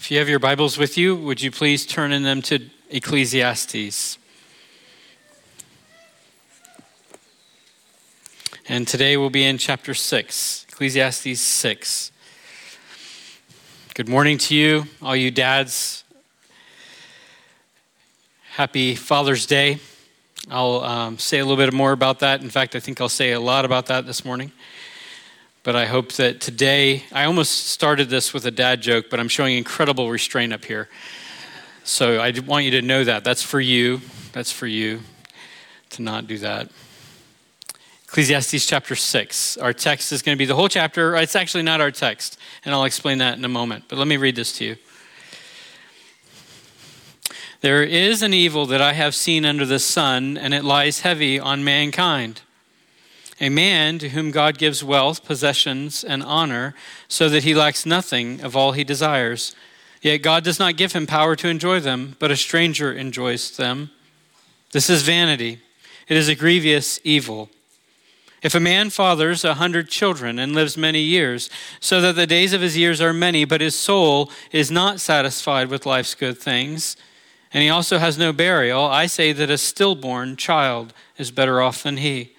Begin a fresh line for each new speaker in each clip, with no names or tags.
If you have your Bibles with you, would you please turn in them to Ecclesiastes? And today we'll be in chapter 6, Ecclesiastes 6. Good morning to you, all you dads. Happy Father's Day. I'll um, say a little bit more about that. In fact, I think I'll say a lot about that this morning. But I hope that today, I almost started this with a dad joke, but I'm showing incredible restraint up here. So I want you to know that. That's for you. That's for you to not do that. Ecclesiastes chapter 6. Our text is going to be the whole chapter. It's actually not our text, and I'll explain that in a moment. But let me read this to you. There is an evil that I have seen under the sun, and it lies heavy on mankind a man to whom God gives wealth, possessions, and honor, so that he lacks nothing of all he desires. Yet God does not give him power to enjoy them, but a stranger enjoys them. This is vanity. It is a grievous evil. If a man fathers a hundred children and lives many years, so that the days of his years are many, but his soul is not satisfied with life's good things, and he also has no burial, I say that a stillborn child is better off than he.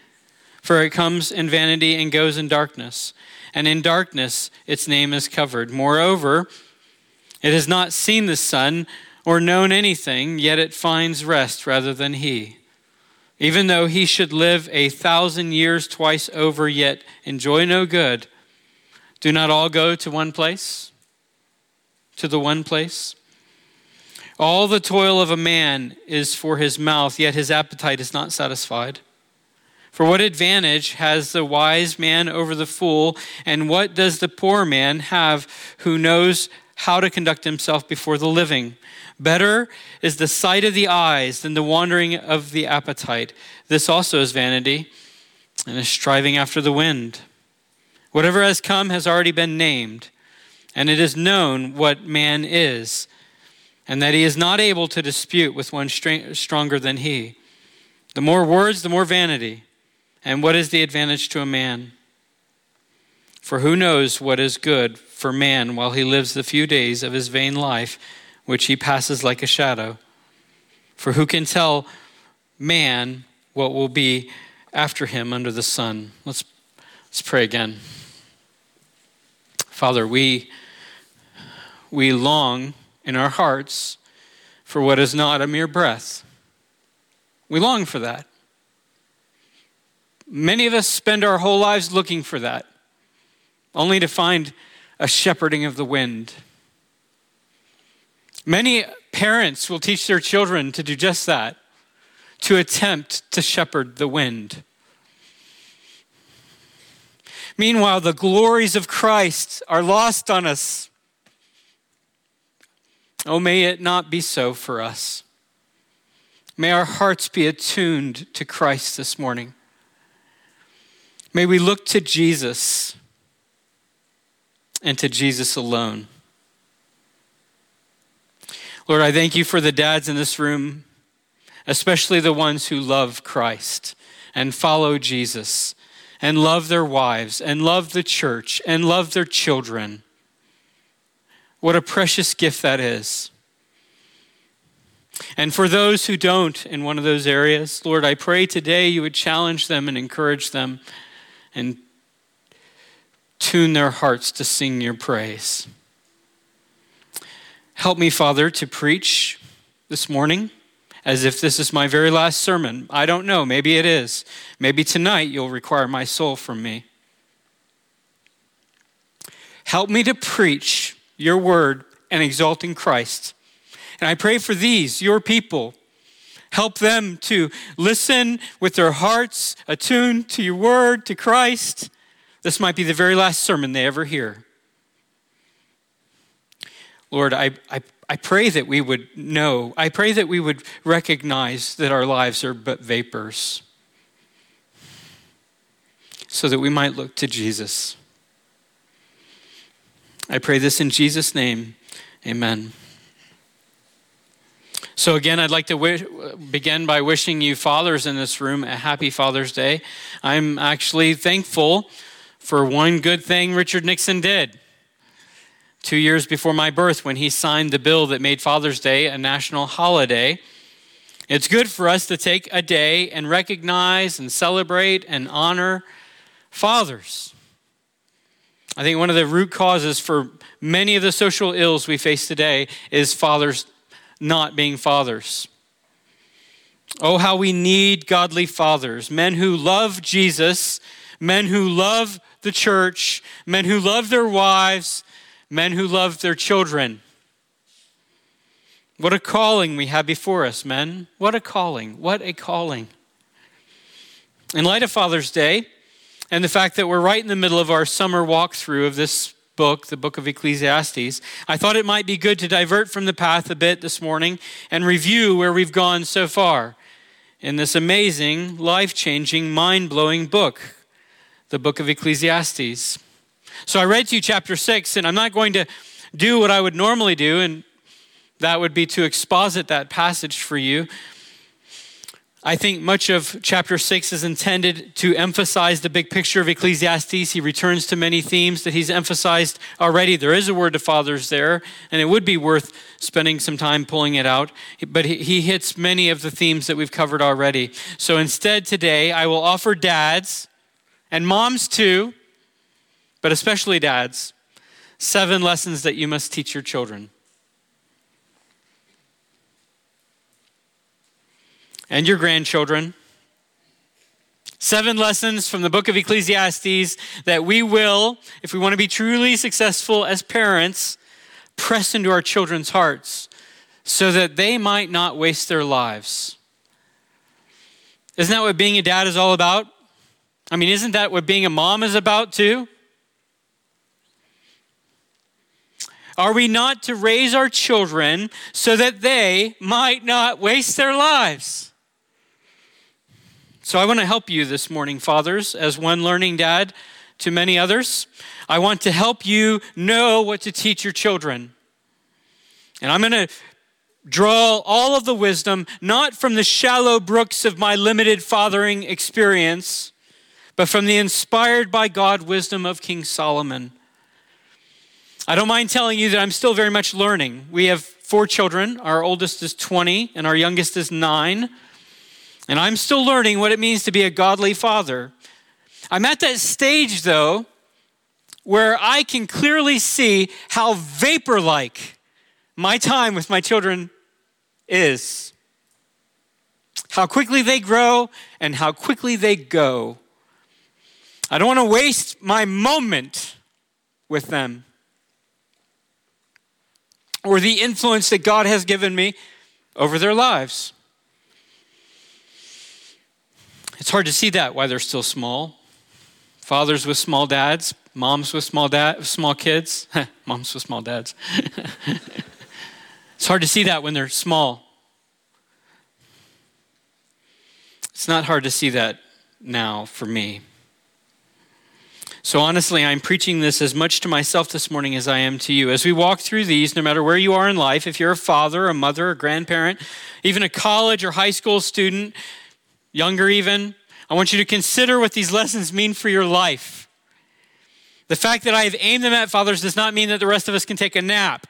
For it comes in vanity and goes in darkness, and in darkness its name is covered. Moreover, it has not seen the sun or known anything, yet it finds rest rather than he. Even though he should live a thousand years twice over, yet enjoy no good, do not all go to one place? To the one place? All the toil of a man is for his mouth, yet his appetite is not satisfied. For what advantage has the wise man over the fool, and what does the poor man have who knows how to conduct himself before the living? Better is the sight of the eyes than the wandering of the appetite. This also is vanity and is striving after the wind. Whatever has come has already been named, and it is known what man is, and that he is not able to dispute with one stronger than he. The more words, the more vanity. And what is the advantage to a man? For who knows what is good for man while he lives the few days of his vain life, which he passes like a shadow? For who can tell man what will be after him under the sun? Let's, let's pray again. Father, we, we long in our hearts for what is not a mere breath. We long for that. Many of us spend our whole lives looking for that, only to find a shepherding of the wind. Many parents will teach their children to do just that, to attempt to shepherd the wind. Meanwhile, the glories of Christ are lost on us. Oh, may it not be so for us. May our hearts be attuned to Christ this morning. May we look to Jesus and to Jesus alone. Lord, I thank you for the dads in this room, especially the ones who love Christ and follow Jesus and love their wives and love the church and love their children. What a precious gift that is. And for those who don't in one of those areas, Lord, I pray today you would challenge them and encourage them and tune their hearts to sing your praise. Help me, Father, to preach this morning as if this is my very last sermon. I don't know. Maybe it is. Maybe tonight you'll require my soul from me. Help me to preach your word and exalting Christ. And I pray for these, your people, Help them to listen with their hearts attuned to your word, to Christ. This might be the very last sermon they ever hear. Lord, I, I, I pray that we would know, I pray that we would recognize that our lives are but vapors so that we might look to Jesus. I pray this in Jesus' name. Amen. So, again, I'd like to wish, begin by wishing you fathers in this room a happy Father's Day. I'm actually thankful for one good thing Richard Nixon did. two years before my birth when he signed the bill that made Father's Day a national holiday. It's good for us to take a day and recognize and celebrate and honor fathers. I think one of the root causes for many of the social ills we face today is fathers not being fathers. Oh, how we need godly fathers, men who love Jesus, men who love the church, men who love their wives, men who love their children. What a calling we have before us, men. What a calling. What a calling. In light of Father's Day, and the fact that we're right in the middle of our summer walkthrough of this book, the book of Ecclesiastes, I thought it might be good to divert from the path a bit this morning and review where we've gone so far in this amazing, life changing, mind blowing book, the book of Ecclesiastes. So I read to you chapter 6, and I'm not going to do what I would normally do, and that would be to exposit that passage for you. I think much of chapter 6 is intended to emphasize the big picture of Ecclesiastes. He returns to many themes that he's emphasized already. There is a word to fathers there, and it would be worth spending some time pulling it out. But he hits many of the themes that we've covered already. So instead, today, I will offer dads and moms too, but especially dads, seven lessons that you must teach your children. And your grandchildren. Seven lessons from the book of Ecclesiastes that we will, if we want to be truly successful as parents, press into our children's hearts so that they might not waste their lives. Isn't that what being a dad is all about? I mean, isn't that what being a mom is about too? Are we not to raise our children so that they might not waste their lives? So I want to help you this morning, fathers, as one learning dad to many others. I want to help you know what to teach your children. And I'm going to draw all of the wisdom not from the shallow brooks of my limited fathering experience, but from the inspired by God wisdom of King Solomon. I don't mind telling you that I'm still very much learning. We have four children. Our oldest is 20, and our youngest is nine. And I'm still learning what it means to be a godly father. I'm at that stage, though, where I can clearly see how vapor like my time with my children is. How quickly they grow and how quickly they go. I don't want to waste my moment with them or the influence that God has given me over their lives. It's hard to see that why they're still small. Fathers with small dads, moms with small dad, small kids, moms with small dads. it's hard to see that when they're small. It's not hard to see that now for me. So, honestly, I'm preaching this as much to myself this morning as I am to you. As we walk through these, no matter where you are in life, if you're a father, a mother, a grandparent, even a college or high school student, younger even, I want you to consider what these lessons mean for your life. The fact that I have aimed them at fathers does not mean that the rest of us can take a nap.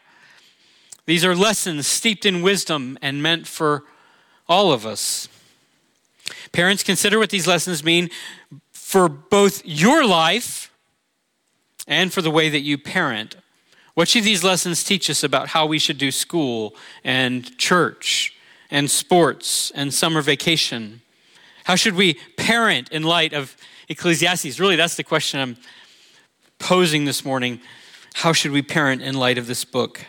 These are lessons steeped in wisdom and meant for all of us. Parents, consider what these lessons mean for both your life and for the way that you parent. What should these lessons teach us about how we should do school and church and sports and summer vacation? How should we parent in light of Ecclesiastes? Really, that's the question I'm posing this morning. How should we parent in light of this book?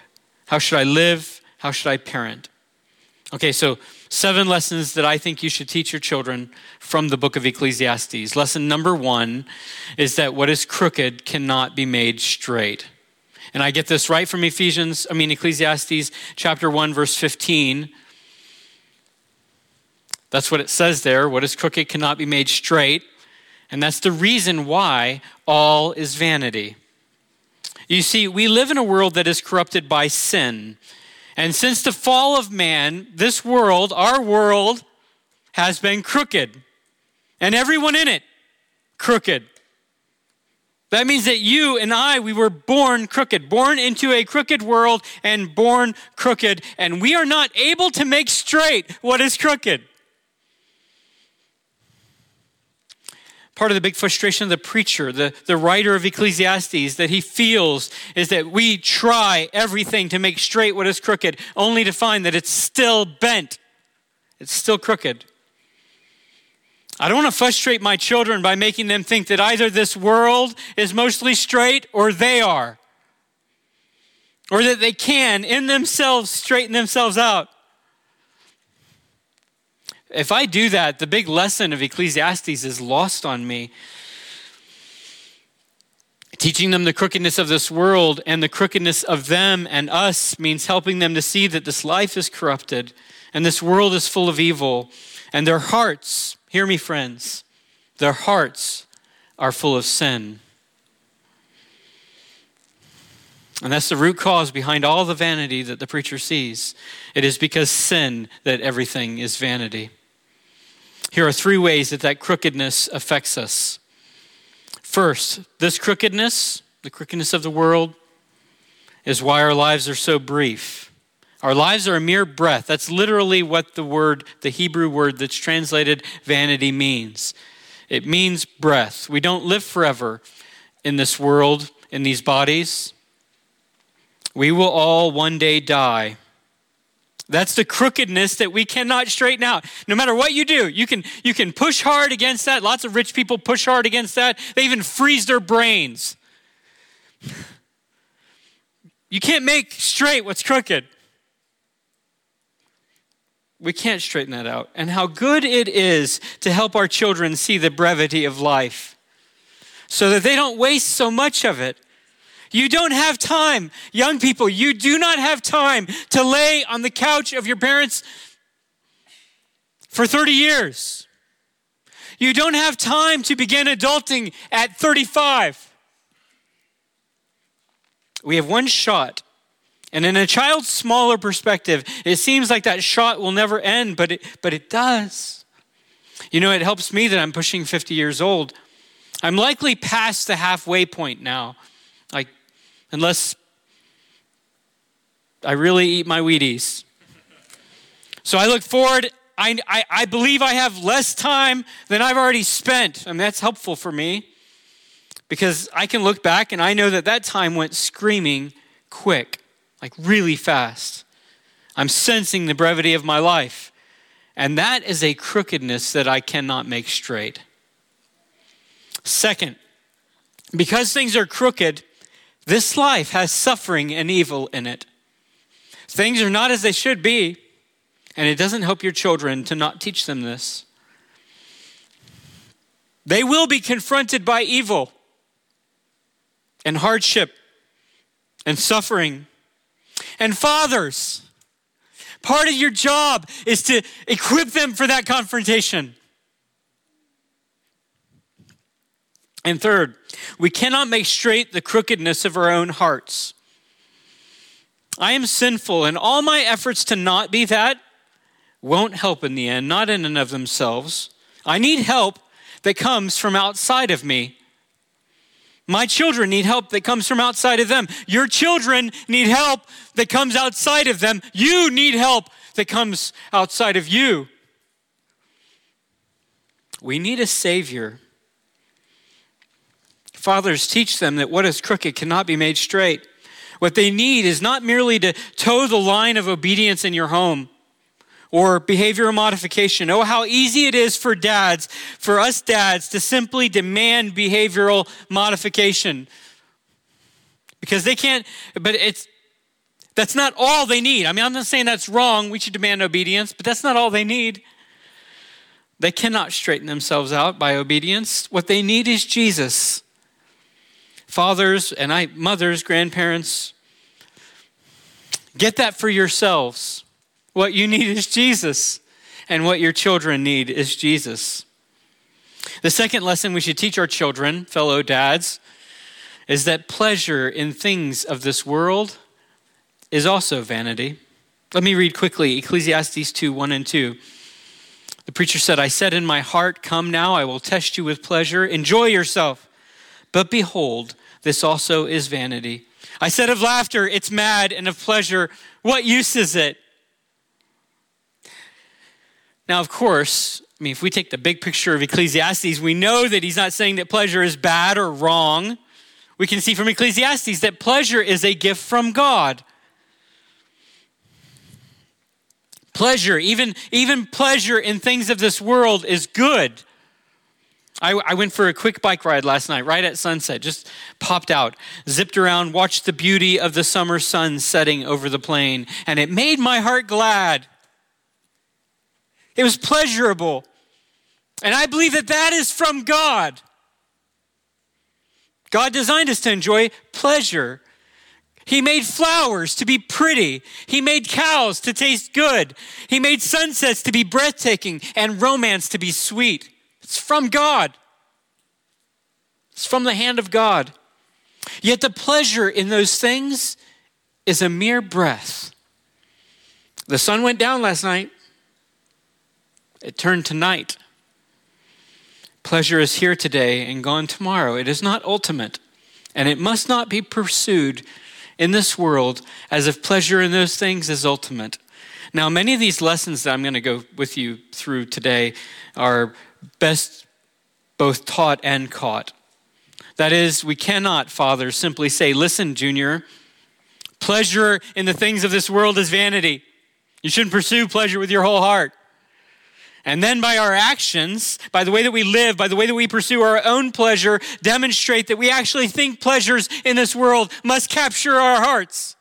How should I live? How should I parent? Okay, so seven lessons that I think you should teach your children from the book of Ecclesiastes. Lesson number one is that what is crooked cannot be made straight. And I get this right from Ephesians, I mean, Ecclesiastes chapter 1, verse 15. That's what it says there. What is crooked cannot be made straight. And that's the reason why all is vanity. You see, we live in a world that is corrupted by sin. And since the fall of man, this world, our world, has been crooked. And everyone in it, crooked. That means that you and I, we were born crooked, born into a crooked world and born crooked, and we are not able to make straight what is crooked. Part of the big frustration of the preacher, the, the writer of Ecclesiastes, that he feels is that we try everything to make straight what is crooked, only to find that it's still bent, it's still crooked. I don't want to frustrate my children by making them think that either this world is mostly straight or they are. Or that they can, in themselves, straighten themselves out. If I do that, the big lesson of Ecclesiastes is lost on me. Teaching them the crookedness of this world and the crookedness of them and us means helping them to see that this life is corrupted and this world is full of evil and their hearts Hear me, friends. Their hearts are full of sin. And that's the root cause behind all the vanity that the preacher sees. It is because sin that everything is vanity. Here are three ways that that crookedness affects us. First, this crookedness, the crookedness of the world, is why our lives are so brief. Our lives are a mere breath. That's literally what the word, the Hebrew word that's translated vanity means. It means breath. We don't live forever in this world, in these bodies. We will all one day die. That's the crookedness that we cannot straighten out. No matter what you do, you can, you can push hard against that. Lots of rich people push hard against that. They even freeze their brains. You can't make straight what's crooked we can't straighten that out. And how good it is to help our children see the brevity of life so that they don't waste so much of it. You don't have time, young people, you do not have time to lay on the couch of your parents for 30 years. You don't have time to begin adulting at 35. We have one shot and in a child's smaller perspective, it seems like that shot will never end, but it, but it does. You know, it helps me that I'm pushing 50 years old. I'm likely past the halfway point now. Unless I really eat my Wheaties. So I look forward. I, I, I believe I have less time than I've already spent. I mean, that's helpful for me because I can look back and I know that that time went screaming quick like really fast. I'm sensing the brevity of my life. And that is a crookedness that I cannot make straight. Second, because things are crooked, this life has suffering and evil in it. Things are not as they should be, and it doesn't help your children to not teach them this. They will be confronted by evil and hardship and suffering and fathers, part of your job is to equip them for that confrontation. And third, we cannot make straight the crookedness of our own hearts. I am sinful, and all my efforts to not be that won't help in the end, not in and of themselves. I need help that comes from outside of me. My children need help that comes from outside of them. Your children need help that comes outside of them. You need help that comes outside of you. We need a Savior. Fathers, teach them that what is crooked cannot be made straight. What they need is not merely to toe the line of obedience in your home or behavioral modification. Oh, how easy it is for dads, for us dads, to simply demand behavioral modification. Because they can't, but it's, that's not all they need. I mean, I'm not saying that's wrong. We should demand obedience, but that's not all they need. They cannot straighten themselves out by obedience. What they need is Jesus. Fathers and I, mothers, grandparents, get that for yourselves. What you need is Jesus, and what your children need is Jesus. The second lesson we should teach our children, fellow dads, is that pleasure in things of this world is also vanity. Let me read quickly Ecclesiastes 2 1 and 2. The preacher said, I said in my heart, Come now, I will test you with pleasure. Enjoy yourself. But behold, this also is vanity. I said of laughter, it's mad, and of pleasure, what use is it? Now, of course, I mean, if we take the big picture of Ecclesiastes, we know that he's not saying that pleasure is bad or wrong. We can see from Ecclesiastes that pleasure is a gift from God. Pleasure, even, even pleasure in things of this world is good. I, I, went for a quick bike ride last night, right at sunset, just popped out, zipped around, watched the beauty of the summer sun setting over the plain, and it made my heart glad. It was pleasurable. And I believe that that is from God. God designed us to enjoy pleasure. He made flowers to be pretty. He made cows to taste good. He made sunsets to be breathtaking and romance to be sweet. It's from God, it's from the hand of God. Yet the pleasure in those things is a mere breath. The sun went down last night, it turned to night. Pleasure is here today and gone tomorrow. It is not ultimate, and it must not be pursued in this world as if pleasure in those things is ultimate. Now, many of these lessons that I'm going to go with you through today are best both taught and caught. That is, we cannot, Father, simply say, Listen, Junior, pleasure in the things of this world is vanity. You shouldn't pursue pleasure with your whole heart. And then by our actions, by the way that we live, by the way that we pursue our own pleasure, demonstrate that we actually think pleasures in this world must capture our hearts.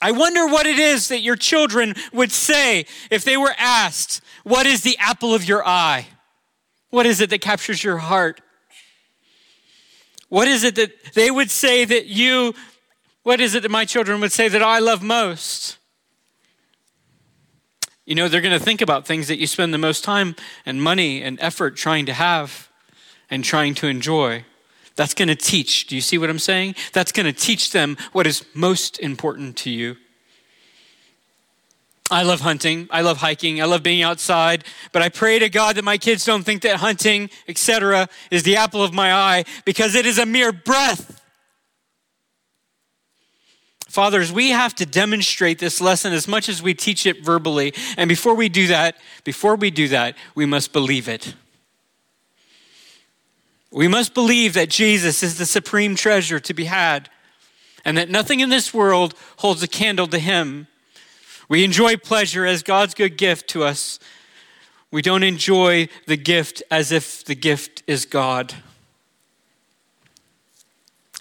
I wonder what it is that your children would say if they were asked, What is the apple of your eye? What is it that captures your heart? What is it that they would say that you, what is it that my children would say that I love most? You know, they're going to think about things that you spend the most time and money and effort trying to have and trying to enjoy. That's going to teach. Do you see what I'm saying? That's going to teach them what is most important to you. I love hunting. I love hiking. I love being outside. But I pray to God that my kids don't think that hunting, etc., is the apple of my eye because it is a mere breath Fathers, we have to demonstrate this lesson as much as we teach it verbally. And before we do that, before we do that, we must believe it. We must believe that Jesus is the supreme treasure to be had and that nothing in this world holds a candle to him. We enjoy pleasure as God's good gift to us. We don't enjoy the gift as if the gift is God.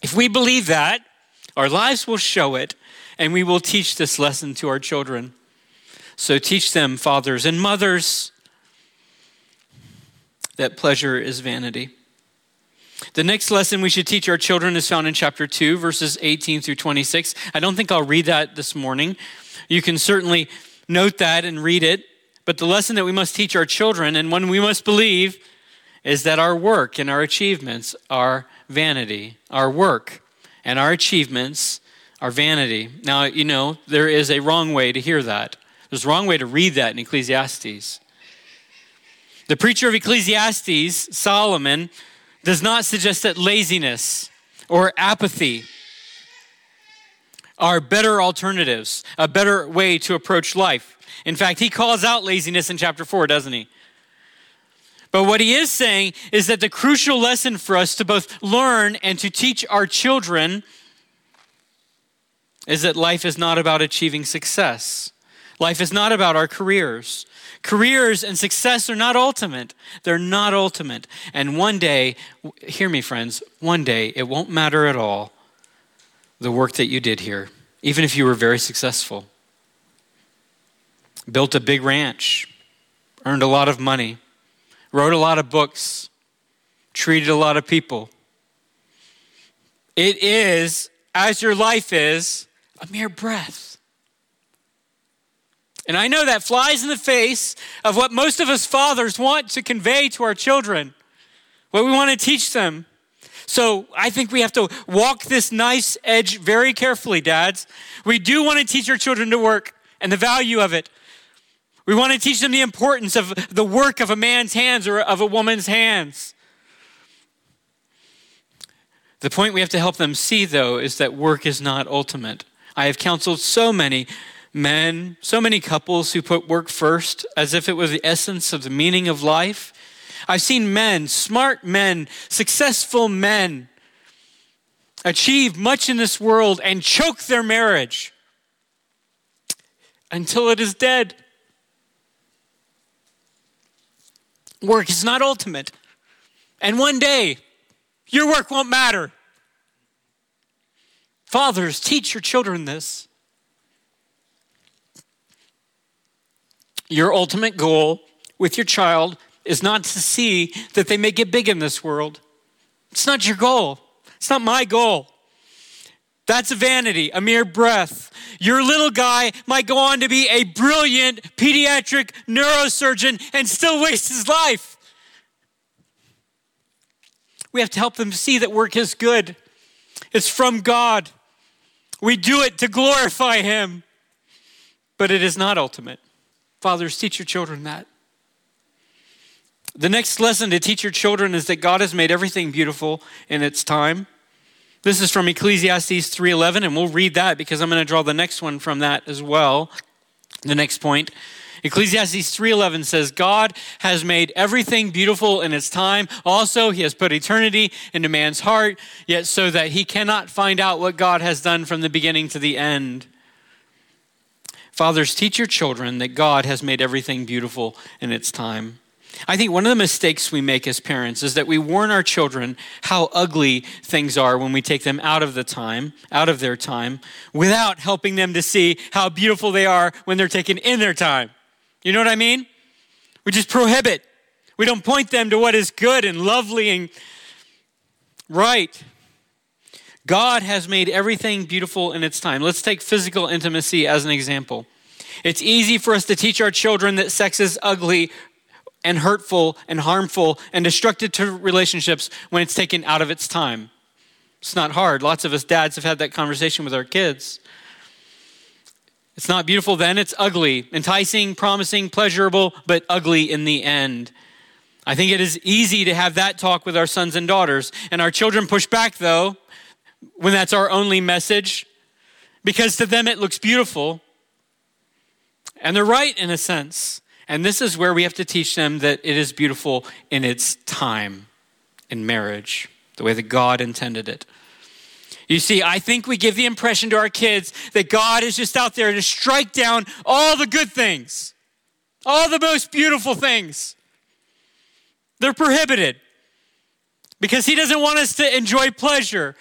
If we believe that, our lives will show it, and we will teach this lesson to our children. So teach them, fathers and mothers, that pleasure is vanity. The next lesson we should teach our children is found in chapter 2, verses 18 through 26. I don't think I'll read that this morning. You can certainly note that and read it. But the lesson that we must teach our children and one we must believe is that our work and our achievements are vanity. Our work and our achievements are vanity. Now, you know, there is a wrong way to hear that. There's a wrong way to read that in Ecclesiastes. The preacher of Ecclesiastes, Solomon, does not suggest that laziness or apathy are better alternatives, a better way to approach life. In fact, he calls out laziness in chapter 4, doesn't he? But what he is saying is that the crucial lesson for us to both learn and to teach our children is that life is not about achieving success. Life is not about our careers. Careers and success are not ultimate. They're not ultimate. And one day, hear me, friends, one day it won't matter at all the work that you did here, even if you were very successful. Built a big ranch, earned a lot of money wrote a lot of books, treated a lot of people. It is, as your life is, a mere breath. And I know that flies in the face of what most of us fathers want to convey to our children, what we want to teach them. So I think we have to walk this nice edge very carefully, dads. We do want to teach our children to work and the value of it. We want to teach them the importance of the work of a man's hands or of a woman's hands. The point we have to help them see, though, is that work is not ultimate. I have counseled so many men, so many couples who put work first as if it was the essence of the meaning of life. I've seen men, smart men, successful men, achieve much in this world and choke their marriage until it is dead. Work is not ultimate. And one day, your work won't matter. Fathers, teach your children this. Your ultimate goal with your child is not to see that they may get big in this world. It's not your goal. It's not my goal. That's a vanity, a mere breath. Your little guy might go on to be a brilliant pediatric neurosurgeon and still waste his life. We have to help them see that work is good, it's from God. We do it to glorify Him, but it is not ultimate. Fathers, teach your children that. The next lesson to teach your children is that God has made everything beautiful in its time. This is from Ecclesiastes 3:11 and we'll read that because I'm going to draw the next one from that as well. The next point. Ecclesiastes 3:11 says God has made everything beautiful in its time. Also, he has put eternity into man's heart, yet so that he cannot find out what God has done from the beginning to the end. Fathers, teach your children that God has made everything beautiful in its time. I think one of the mistakes we make as parents is that we warn our children how ugly things are when we take them out of the time, out of their time, without helping them to see how beautiful they are when they're taken in their time. You know what I mean? We just prohibit. We don't point them to what is good and lovely and right. God has made everything beautiful in its time. Let's take physical intimacy as an example. It's easy for us to teach our children that sex is ugly and hurtful and harmful and destructive to relationships when it's taken out of its time. It's not hard. Lots of us dads have had that conversation with our kids. It's not beautiful then, it's ugly, enticing, promising, pleasurable, but ugly in the end. I think it is easy to have that talk with our sons and daughters. And our children push back, though, when that's our only message, because to them it looks beautiful. And they're right in a sense. And this is where we have to teach them that it is beautiful in its time in marriage, the way that God intended it. You see, I think we give the impression to our kids that God is just out there to strike down all the good things, all the most beautiful things. They're prohibited because He doesn't want us to enjoy pleasure,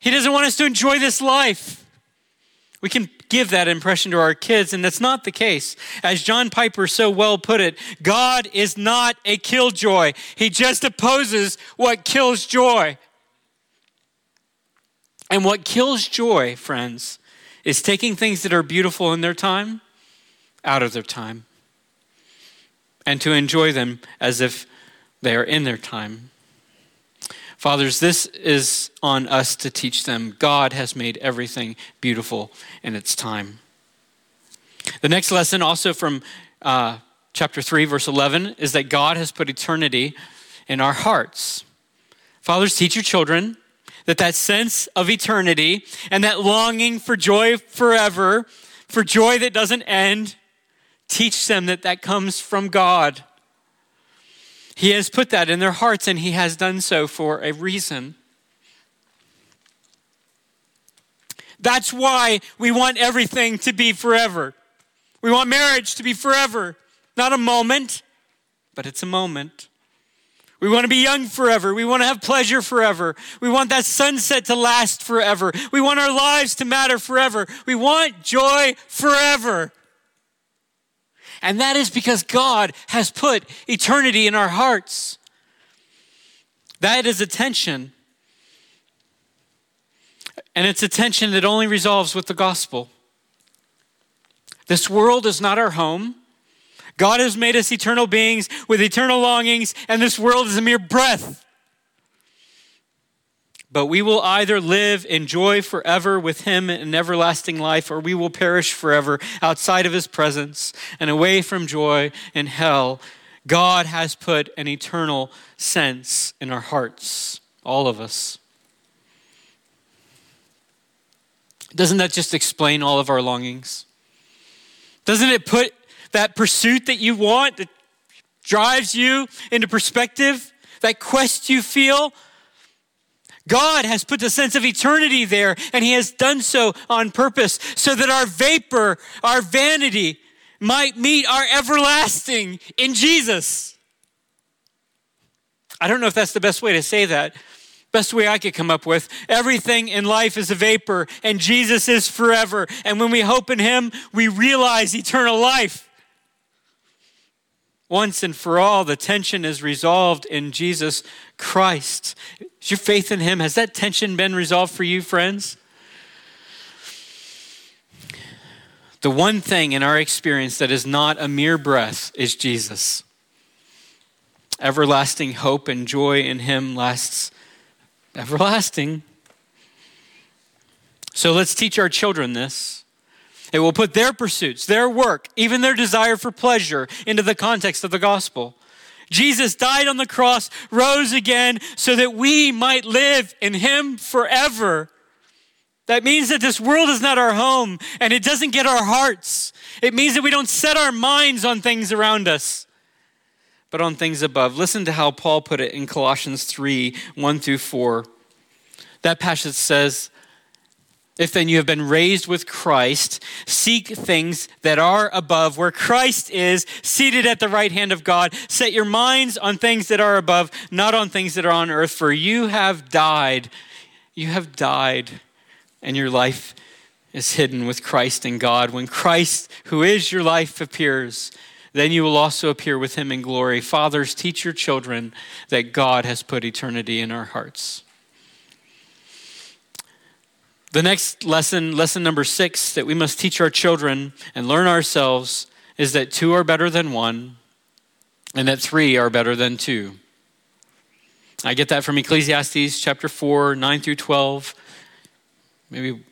He doesn't want us to enjoy this life. We can give that impression to our kids, and that's not the case. As John Piper so well put it, God is not a killjoy. He just opposes what kills joy. And what kills joy, friends, is taking things that are beautiful in their time out of their time and to enjoy them as if they are in their time. Fathers, this is on us to teach them. God has made everything beautiful in its time. The next lesson, also from uh, chapter 3, verse 11, is that God has put eternity in our hearts. Fathers, teach your children that that sense of eternity and that longing for joy forever, for joy that doesn't end, teach them that that comes from God. He has put that in their hearts, and He has done so for a reason. That's why we want everything to be forever. We want marriage to be forever, not a moment, but it's a moment. We want to be young forever. We want to have pleasure forever. We want that sunset to last forever. We want our lives to matter forever. We want joy forever. And that is because God has put eternity in our hearts. That is attention. And it's attention that only resolves with the gospel. This world is not our home. God has made us eternal beings with eternal longings, and this world is a mere breath. But we will either live in joy forever with Him in everlasting life, or we will perish forever outside of His presence and away from joy in hell. God has put an eternal sense in our hearts, all of us. Doesn't that just explain all of our longings? Doesn't it put that pursuit that you want, that drives you into perspective, that quest you feel? God has put the sense of eternity there, and He has done so on purpose so that our vapor, our vanity, might meet our everlasting in Jesus. I don't know if that's the best way to say that. Best way I could come up with. Everything in life is a vapor, and Jesus is forever. And when we hope in Him, we realize eternal life. Once and for all, the tension is resolved in Jesus Christ. Is your faith in Him, has that tension been resolved for you, friends? The one thing in our experience that is not a mere breath is Jesus. Everlasting hope and joy in Him lasts everlasting. So let's teach our children this. It will put their pursuits, their work, even their desire for pleasure into the context of the gospel. Jesus died on the cross, rose again, so that we might live in Him forever. That means that this world is not our home and it doesn't get our hearts. It means that we don't set our minds on things around us, but on things above. Listen to how Paul put it in Colossians 3 1 through 4. That passage says, if then you have been raised with Christ, seek things that are above, where Christ is, seated at the right hand of God. Set your minds on things that are above, not on things that are on earth, for you have died. You have died, and your life is hidden with Christ in God. When Christ, who is your life, appears, then you will also appear with him in glory. Fathers, teach your children that God has put eternity in our hearts. The next lesson, lesson number six, that we must teach our children and learn ourselves is that two are better than one and that three are better than two. I get that from Ecclesiastes chapter 4, 9 through 12. Maybe,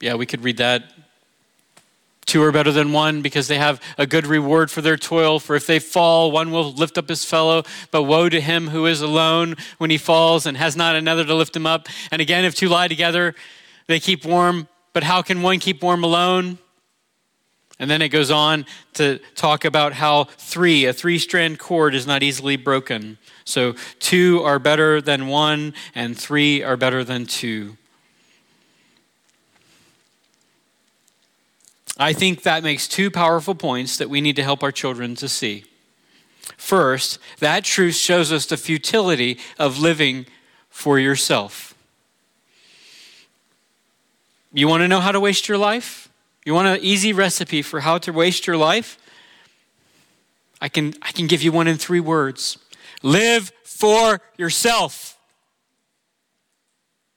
yeah, we could read that. Two are better than one because they have a good reward for their toil. For if they fall, one will lift up his fellow. But woe to him who is alone when he falls and has not another to lift him up. And again, if two lie together, they keep warm, but how can one keep warm alone? And then it goes on to talk about how three, a three strand cord, is not easily broken. So two are better than one, and three are better than two. I think that makes two powerful points that we need to help our children to see. First, that truth shows us the futility of living for yourself. You want to know how to waste your life? You want an easy recipe for how to waste your life? I can, I can give you one in three words live for yourself.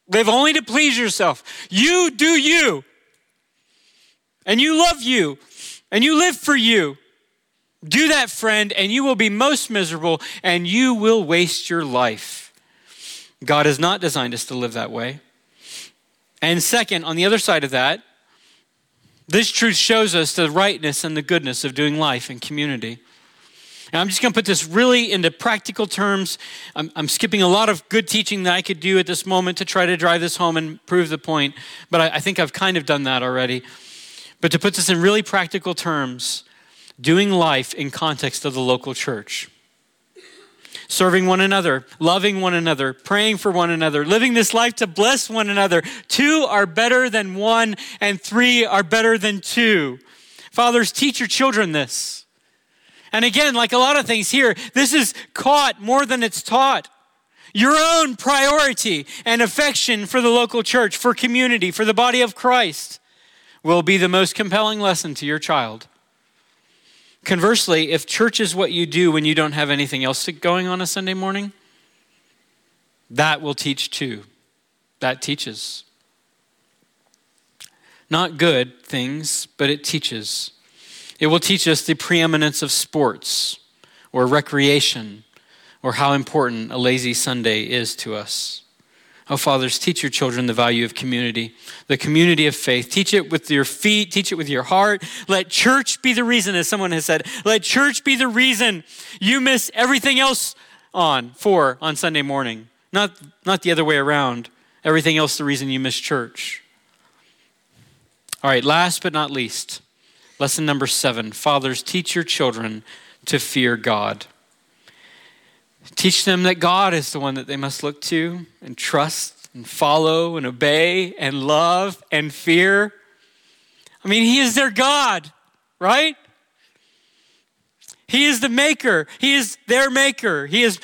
Live only to please yourself. You do you. And you love you. And you live for you. Do that, friend, and you will be most miserable and you will waste your life. God has not designed us to live that way. And second, on the other side of that, this truth shows us the rightness and the goodness of doing life in community. And I'm just going to put this really into practical terms. I'm, I'm, skipping a lot of good teaching that I could do at this moment to try to drive this home and prove the point, but I, I think I've kind of done that already. But to put this in really practical terms, doing life in context of the local church serving one another, loving one another, praying for one another, living this life to bless one another. Two are better than one, and three are better than two. Fathers, teach your children this. And again, like a lot of things here, this is caught more than it's taught. Your own priority and affection for the local church, for community, for the body of Christ will be the most compelling lesson to your child. Conversely, if church is what you do when you don't have anything else going on a Sunday morning, that will teach too. That teaches. Not good things, but it teaches. It will teach us the preeminence of sports or recreation or how important a lazy Sunday is to us. Oh, fathers, teach your children the value of community, the community of faith. Teach it with your feet, teach it with your heart. Let church be the reason, as someone has said, let church be the reason you miss everything else on for on Sunday morning. Not, not the other way around. Everything else the reason you miss church. All right, last but not least, lesson number seven Fathers, teach your children to fear God. Teach them that God is the one that they must look to and trust and follow and obey and love and fear. I mean, He is their God, right? He is the maker. He is their maker. He is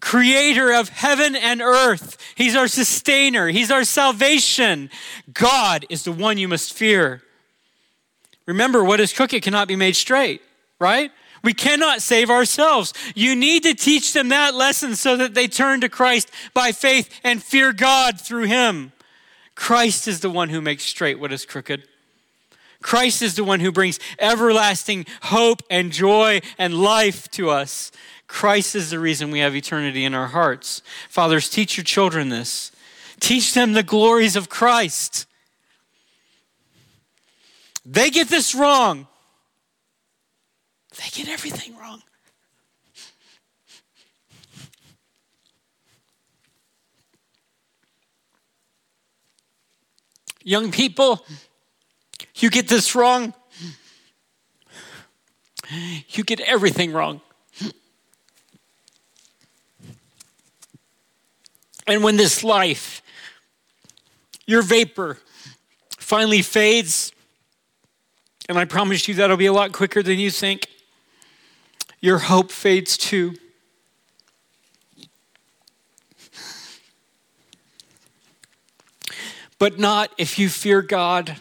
creator of heaven and earth. He's our sustainer. He's our salvation. God is the one you must fear. Remember, what is crooked cannot be made straight, right? We cannot save ourselves. You need to teach them that lesson so that they turn to Christ by faith and fear God through Him. Christ is the one who makes straight what is crooked. Christ is the one who brings everlasting hope and joy and life to us. Christ is the reason we have eternity in our hearts. Fathers, teach your children this. Teach them the glories of Christ. They get this wrong. They get everything wrong. Young people, you get this wrong. You get everything wrong. And when this life, your vapor, finally fades, and I promise you that'll be a lot quicker than you think your hope fades too. But not if you fear God,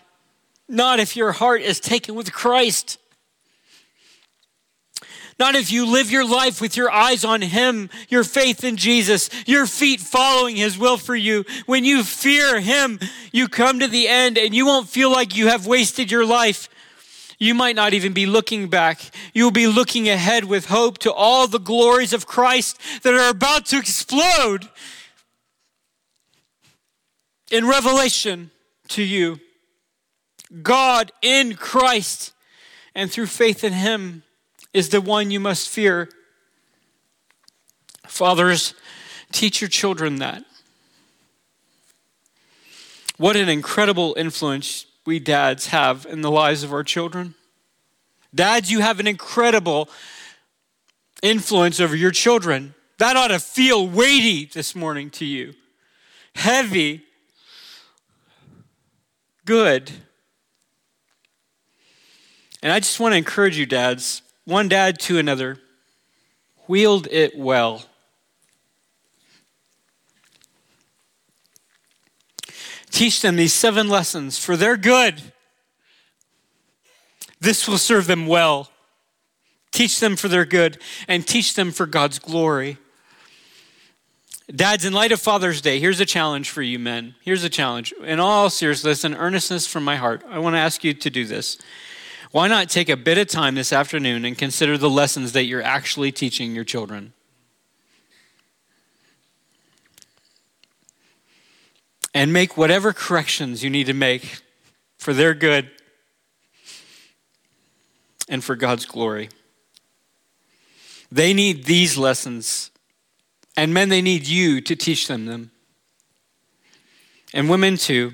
not if your heart is taken with Christ. Not if you live your life with your eyes on Him, your faith in Jesus, your feet following His will for you. When you fear Him, you come to the end and you won't feel like you have wasted your life. You might not even be looking back. You'll be looking ahead with hope to all the glories of Christ that are about to explode in revelation to you. God in Christ and through faith in Him is the one you must fear. Fathers, teach your children that. What an incredible influence we dads have in the lives of our children. Dads, you have an incredible influence over your children. That ought to feel weighty this morning to you. Heavy, good. And I just want to encourage you, dads, one dad to another, wield it well. Teach them these seven lessons for their good. This will serve them well. Teach them for their good and teach them for God's glory. Dads, in light of Father's Day, here's a challenge for you men. Here's a challenge. In all seriousness and earnestness from my heart, I want to ask you to do this. Why not take a bit of time this afternoon and consider the lessons that you're actually teaching your children? And make whatever corrections you need to make for their good and for God's glory. They need these lessons, and men, they need you to teach them them. And women too.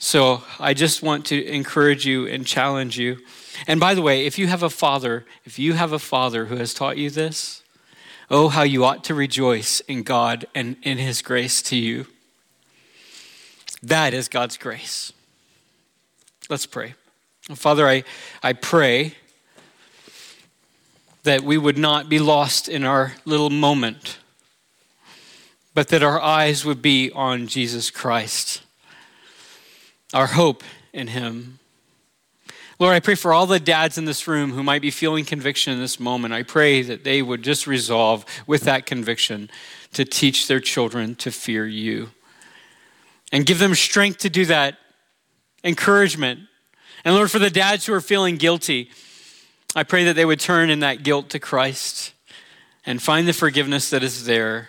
So I just want to encourage you and challenge you. And by the way, if you have a father, if you have a father who has taught you this, Oh, how you ought to rejoice in God and in His grace to you. That is God's grace. Let's pray. Father, I, I pray that we would not be lost in our little moment, but that our eyes would be on Jesus Christ, our hope in Him. Lord, I pray for all the dads in this room who might be feeling conviction in this moment. I pray that they would just resolve with that conviction to teach their children to fear you and give them strength to do that, encouragement. And Lord, for the dads who are feeling guilty, I pray that they would turn in that guilt to Christ and find the forgiveness that is there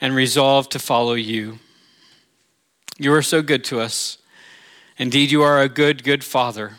and resolve to follow you. You are so good to us. Indeed, you are a good, good Father.